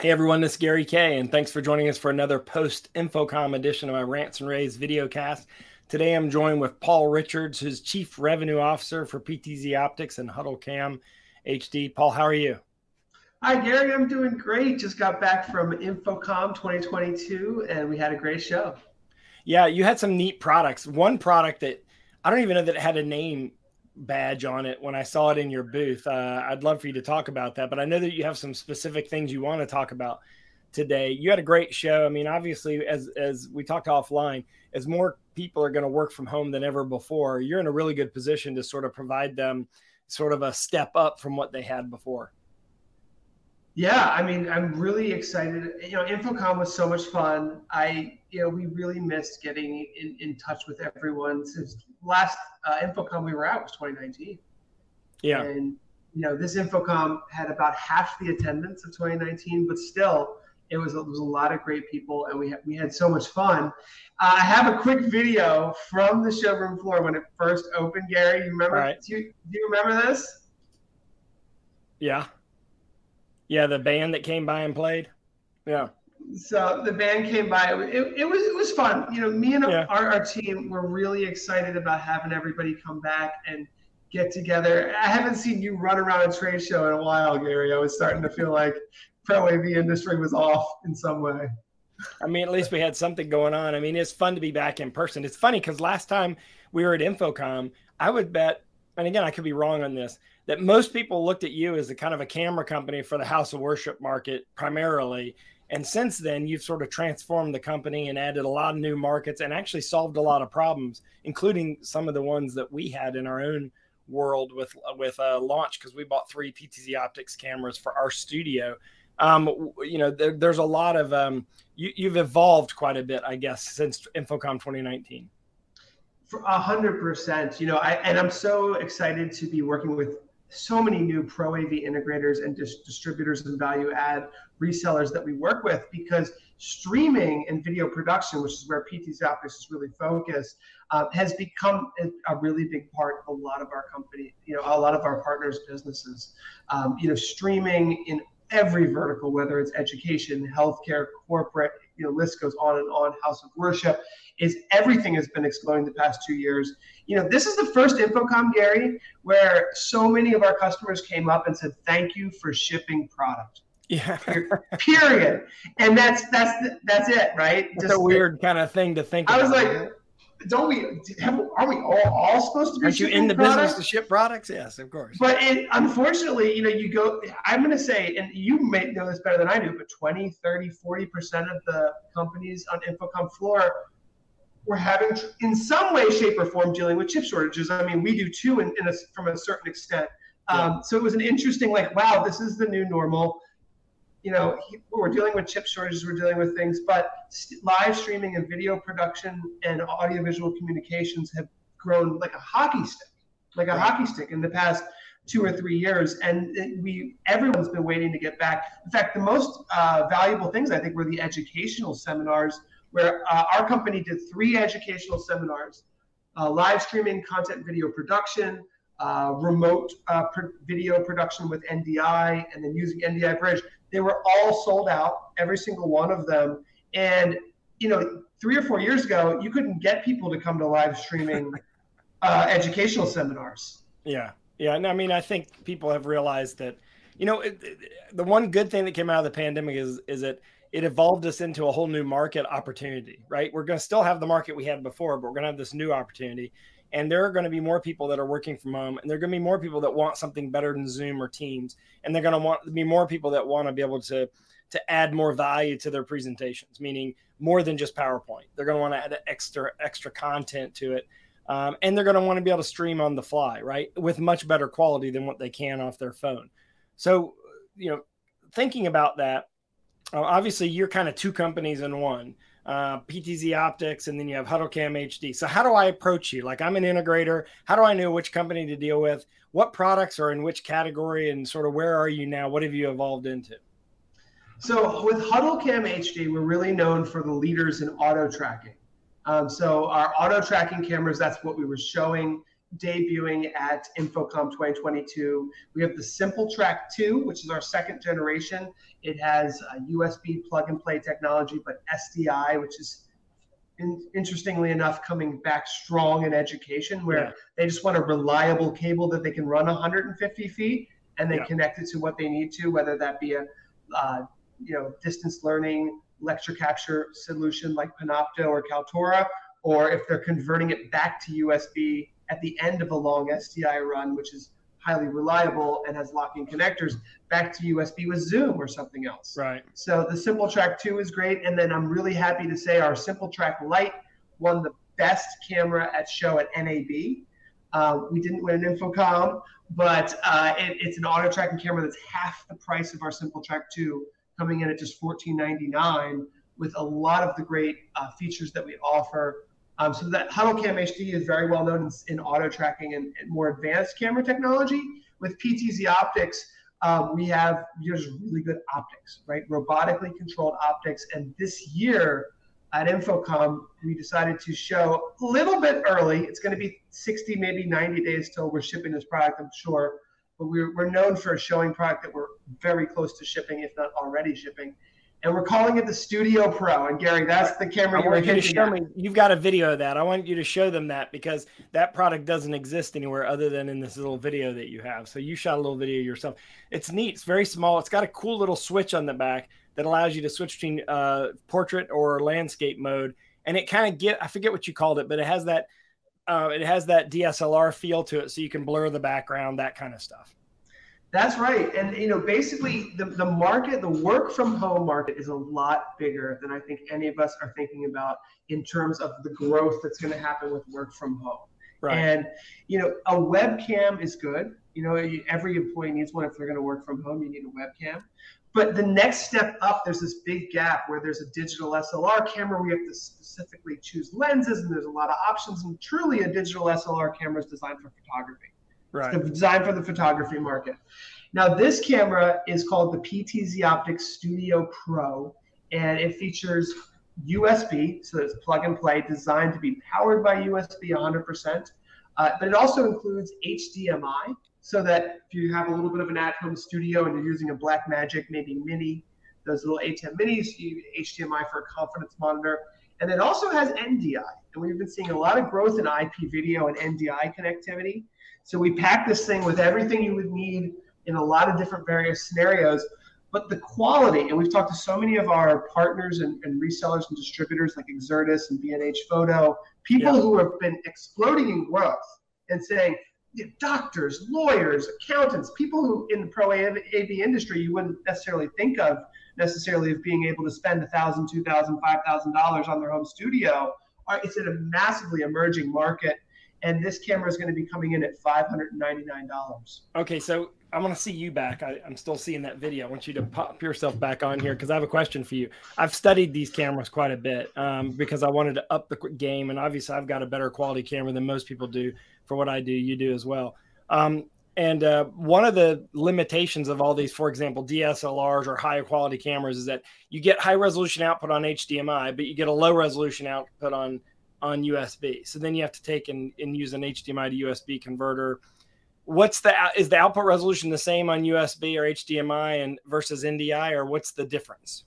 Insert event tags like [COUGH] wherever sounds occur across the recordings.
Hey everyone, this is Gary Kayye, and thanks for joining us for another post InfoComm edition of my Rants and Raves video cast. Today I'm joined with Paul Richards, who's Chief Revenue Officer for PTZ Optics and Huddle Cam HD. Paul, how are you? Hi, Gary. I'm doing great. Just got back from InfoComm 2022, and we had a great show. Yeah, you had some neat products. One product that I don't even know that it had a name badge on it when I saw it in your booth. Uh, I'd love for you to talk about that, but I know that you have some specific things you want to talk about today. You had a great show. I mean, obviously, as as we talked offline, as more people are going to work from home than ever before, you're in a really good position to sort of provide them sort of a step up from what they had before. Yeah, I mean, I'm really excited. You know, InfoComm was so much fun. I, you know, we really missed getting in, in touch with everyone since last uh, InfoComm we were at was 2019. Yeah. And, you know, this InfoComm had about half the attendance of 2019, but still, it was, it was a lot of great people and we had, we had so much fun. Uh, I have a quick video from the showroom floor when it first opened, Gary. You remember? Right. Do, you, do you remember this? Yeah. Yeah, the band that came by and played. Yeah. so the band came by. It, it was it was fun. You know, me and Yeah. our, our team were really excited about having everybody come back and get together. I haven't seen you run around a trade show in a while, Gary. I was starting to feel like pro AV industry was off in some way. I mean, at least we had something going on. I mean, it's fun to be back in person. It's funny because last time we were at InfoComm, I would bet, and again, I could be wrong on this, that most people looked at you as a kind of a camera company for the house of worship market primarily. And since then, you've sort of transformed the company and added a lot of new markets and actually solved a lot of problems, including some of the ones that we had in our own world with with uh, launch because we bought three PTZ optics cameras for our studio. Um, you know, there, there's a lot of um, you, you've evolved quite a bit, I guess, since InfoComm 2019. A hundred percent, you know, I and I'm so excited to be working with so many new pro AV integrators and dis- distributors and value add resellers that we work with because streaming and video production, which is where PTZ Optics is really focused, uh, has become a, a really big part of a lot of our company, you know, a lot of our partners' businesses. Um, you know, streaming in every vertical, whether it's education, healthcare, corporate, you know, list goes on and on, house of worship, is everything has been exploding the past two years. You know, this is the first InfoComm, Gary, where so many of our customers came up and said, thank you for shipping product. Yeah, Period. And that's that's that's it, right? it's a weird kind of thing to think. I was about. like, don't we? Have, are we all, all supposed to be? aren't you in the product? business to ship products? Yes, of course. But it, unfortunately, you know, you go, I'm going to say, and you may know this better than I do, but 20, 30, 40% of the companies on InfoComm floor were having, in some way, shape, or form, dealing with chip shortages. I mean, we do too, in, in a, from a certain extent. Um, so it was an interesting, like, wow, this is the new normal. You know, he- we're dealing with chip shortages, we're dealing with things, but st- live streaming and video production and audiovisual communications have grown like a hockey stick, like a Right. hockey stick in the past two or three years, and it- we everyone's been waiting to get back. In fact, the most uh, valuable things I think were the educational seminars, where uh, our company did three educational seminars: uh, live streaming, content, video production, uh, remote uh, pr- video production with NDI, and then using NDI Bridge. They were all sold out, every single one of them, and you know, three or four years ago, you couldn't get people to come to live streaming [LAUGHS] uh, educational seminars. Yeah, yeah. And I mean, I think people have realized that, you know, it, it- the one good thing that came out of the pandemic is is that it evolved us into a whole new market opportunity. Right, we're going to still have the market we had before, but we're going to have this new opportunity. And there are going to be more people that are working from home, and there are going to be more people that want something better than Zoom or Teams, and they're going to want to be more people that want to be able to to add more value to their presentations, meaning more than just PowerPoint. They're going to want to add extra extra content to it um, and they're going to want to be able to stream on the fly, right, with much better quality than what they can off their phone. So, you know, thinking about that, uh, obviously you're kind of two companies in one. Uh, PTZ Optics, and then you have HuddleCam HD. So, how do I approach you? Like, I'm an integrator. How do I know which company to deal with? what products are in which category and sort of where are you now? What have you evolved into? So with HuddleCam HD, we're really known for the leaders in auto tracking. Um, so our auto tracking cameras, that's what we were showing, debuting at InfoComm 2022. We have the SimplTrack 2, which is our second generation. It has USB plug and play technology, but SDI, which is in, interestingly enough coming back strong in education, where Yeah. they just want a reliable cable that they can run 150 feet and then Yeah. connect it to what they need to, whether that be a uh, you know distance learning lecture capture solution like Panopto or Kaltura, or if they're converting it back to USB at the end of a long SDI run, which is highly reliable and has locking connectors, back to USB with Zoom or something else. Right. So the SimplTrack 2 is great. And then I'm really happy to say our SimplTrack Lite won the best camera at show at NAB. Uh, we didn't win an InfoComm, but uh, it, it's an auto tracking camera that's half the price of our SimplTrack 2, coming in at just $14.99 with a lot of the great uh, features that we offer. Um, so that HuddleCam HD is very well known in, in auto tracking and, and more advanced camera technology. With PTZ optics, um, we have just really good optics, right? Robotically controlled optics. And this year at InfoComm, we decided to show a little bit early. It's going to be 60, maybe 90 days till we're shipping this product, I'm sure. But we're, we're known for showing product that we're very close to shipping, if not already shipping. And we're calling it the Studio Pro. And Gary, that's the camera I you were want you to show at. me. You've got a video of that. I want you to show them that because that product doesn't exist anywhere other than in this little video that you have. So you shot a little video yourself. It's neat. It's very small. It's got a cool little switch on the back that allows you to switch between uh, portrait or landscape mode. And it kind of get I forget what you called it, but it has that uh, it has that DSLR feel to it, so you can blur the background, that kind of stuff. That's right. And you know, basically the, the market, the work from home market is a lot bigger than I think any of us are thinking about in terms of the growth that's going to happen with work from home. Right. And you know, a webcam is good. You know, every employee needs one if they're going to work from home. You need a webcam. But the next step up, there's this big gap where there's a digital SLR camera where you have to specifically choose lenses, and there's a lot of options. And truly, a digital SLR camera is designed for photography. Right. It's designed for the photography market. Now, this camera is called the PTZ Optics Studio Pro, and it features USB, so it's plug and play, designed to be powered by USB 100%. Uh, but it also includes HDMI, so that if you have a little bit of an at-home studio and you're using a Blackmagic, maybe Mini, those little ATEM Minis, you HDMI for a confidence monitor. And it also has NDI, and we've been seeing a lot of growth in IP video and NDI connectivity. So we pack this thing with everything you would need in a lot of different various scenarios. But the quality, and we've talked to so many of our partners and, and resellers and distributors like Exertis and B&H Photo, people Yeah. who have been exploding in growth and saying, you know, doctors, lawyers, accountants, people who in the pro AV industry you wouldn't necessarily think of necessarily of being able to spend a thousand, two thousand, five thousand dollars on their home studio. Are, it's in a massively emerging market, and this camera is going to be coming in at five hundred and ninety nine dollars. Okay, so I want to see you back. I, I'm still seeing that video. I want you to pop yourself back on here because I have a question for you. I've studied these cameras quite a bit um, because I wanted to up the game, and obviously I've got a better quality camera than most people do for what I do. You do as well. Um, and uh, one of the limitations of all these, for example, DSLRs or high quality cameras, is that you get high resolution output on HDMI, but you get a low resolution output on on USB. So then you have to take and, and use an HDMI to USB converter what's the is the output resolution the same on USB or HDMI and versus NDI or what's the difference?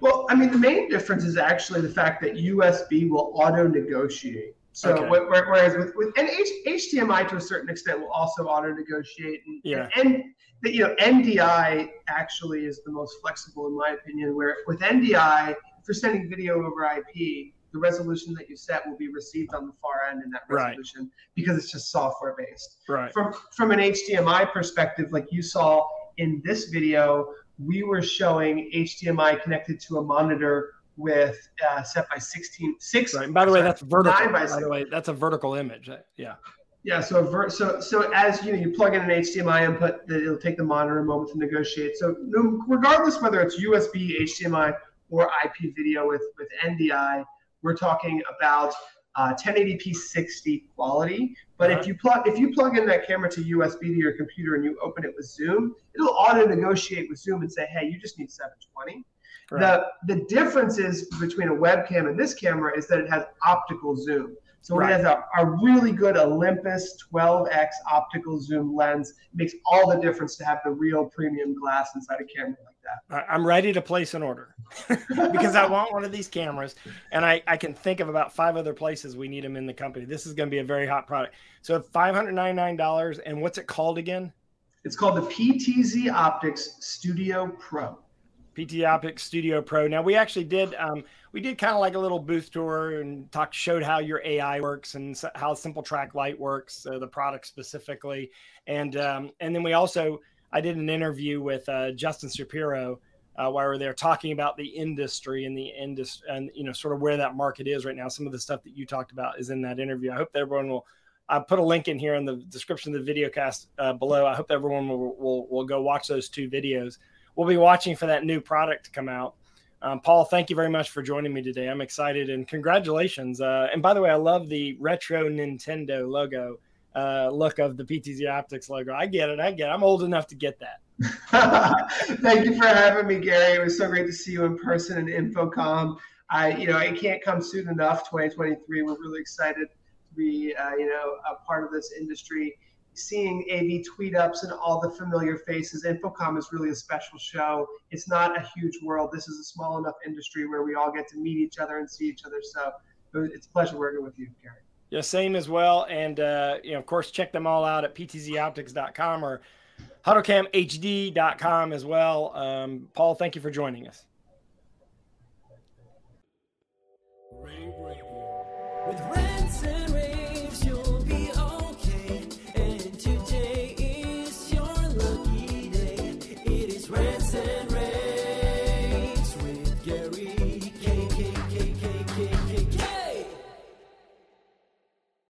Well, I mean, the main difference is actually the fact that USB will auto negotiate. So, Okay. wh- wh- whereas with, with and H- HDMI to a certain extent will also auto negotiate. And, Yeah. and the, you know, NDI actually is the most flexible in my opinion. Where with NDI, for sending video over IP, the resolution that you set will be received on the far end in that Right. resolution because it's just software based Right. from from an HDMI perspective, like you saw in this video, we were showing HDMI connected to a monitor with uh, set by 16 six. Right. By the way, sorry, that's vertical. by By the way, that's a vertical image. Uh, Yeah. Yeah, so ver- so so as you know, you plug in an HDMI input, it'll take the monitor a moment to negotiate. So regardless whether it's USB, HDMI, or IP video with with NDI, we're talking about uh, 1080p 60 quality. But if you plug if you plug in that camera to USB to your computer and you open it with Zoom, it'll auto negotiate with Zoom and say, hey, you just need 720. Right. The the difference is between a webcam and this camera is that it has optical zoom. So Right. it has a, a really good Olympus 12x optical zoom lens. It makes all the difference to have the real premium glass inside a camera like that. I'm ready to place an order [LAUGHS] because I want one of these cameras, and I, I can think of about five other places we need them in the company. This is going to be a very hot product. So five hundred ninety nine dollars, and what's it called again? It's called the PTZ Optics Studio Pro. PT Optics Studio Pro. Now we actually did um, we did kind of like a little booth tour and talked, showed how your AI works and how SimplTrack Lite works, uh, the product specifically, and um, and then we also I did an interview with uh, Justin Shapiro. Uh, where they're there talking about the industry and the industry and you know sort of where that market is right now. Some of the stuff that you talked about is in that interview. I hope that everyone will. I put a link in here in the description of the video cast uh, below. I hope everyone will, will will go watch those two videos we'll be watching for that new product to come out. Um, Paul, thank you very much for joining me today. I'm excited and congratulations. Uh, and by the way, I love the retro Nintendo logo uh, look of the PTZ Optics logo. I get it. I get it. I'm old enough to get that. [LAUGHS] Thank you for having me, Gary. It was so great to see you in person in InfoComm. I, you know, it can't come soon enough. 2023. We're really excited to be, uh, you know, a part of this industry. Seeing AV tweet ups and all the familiar faces. InfoComm is really a special show. It's not a huge world. This is a small enough industry where we all get to meet each other and see each other. So it's a pleasure working with you, Gary. Yeah, same as well. And, uh, you know, of course, check them all out at ptzoptics.com or huddlecamhd.com as well. Um, Paul, thank you for joining us. Rave Radio.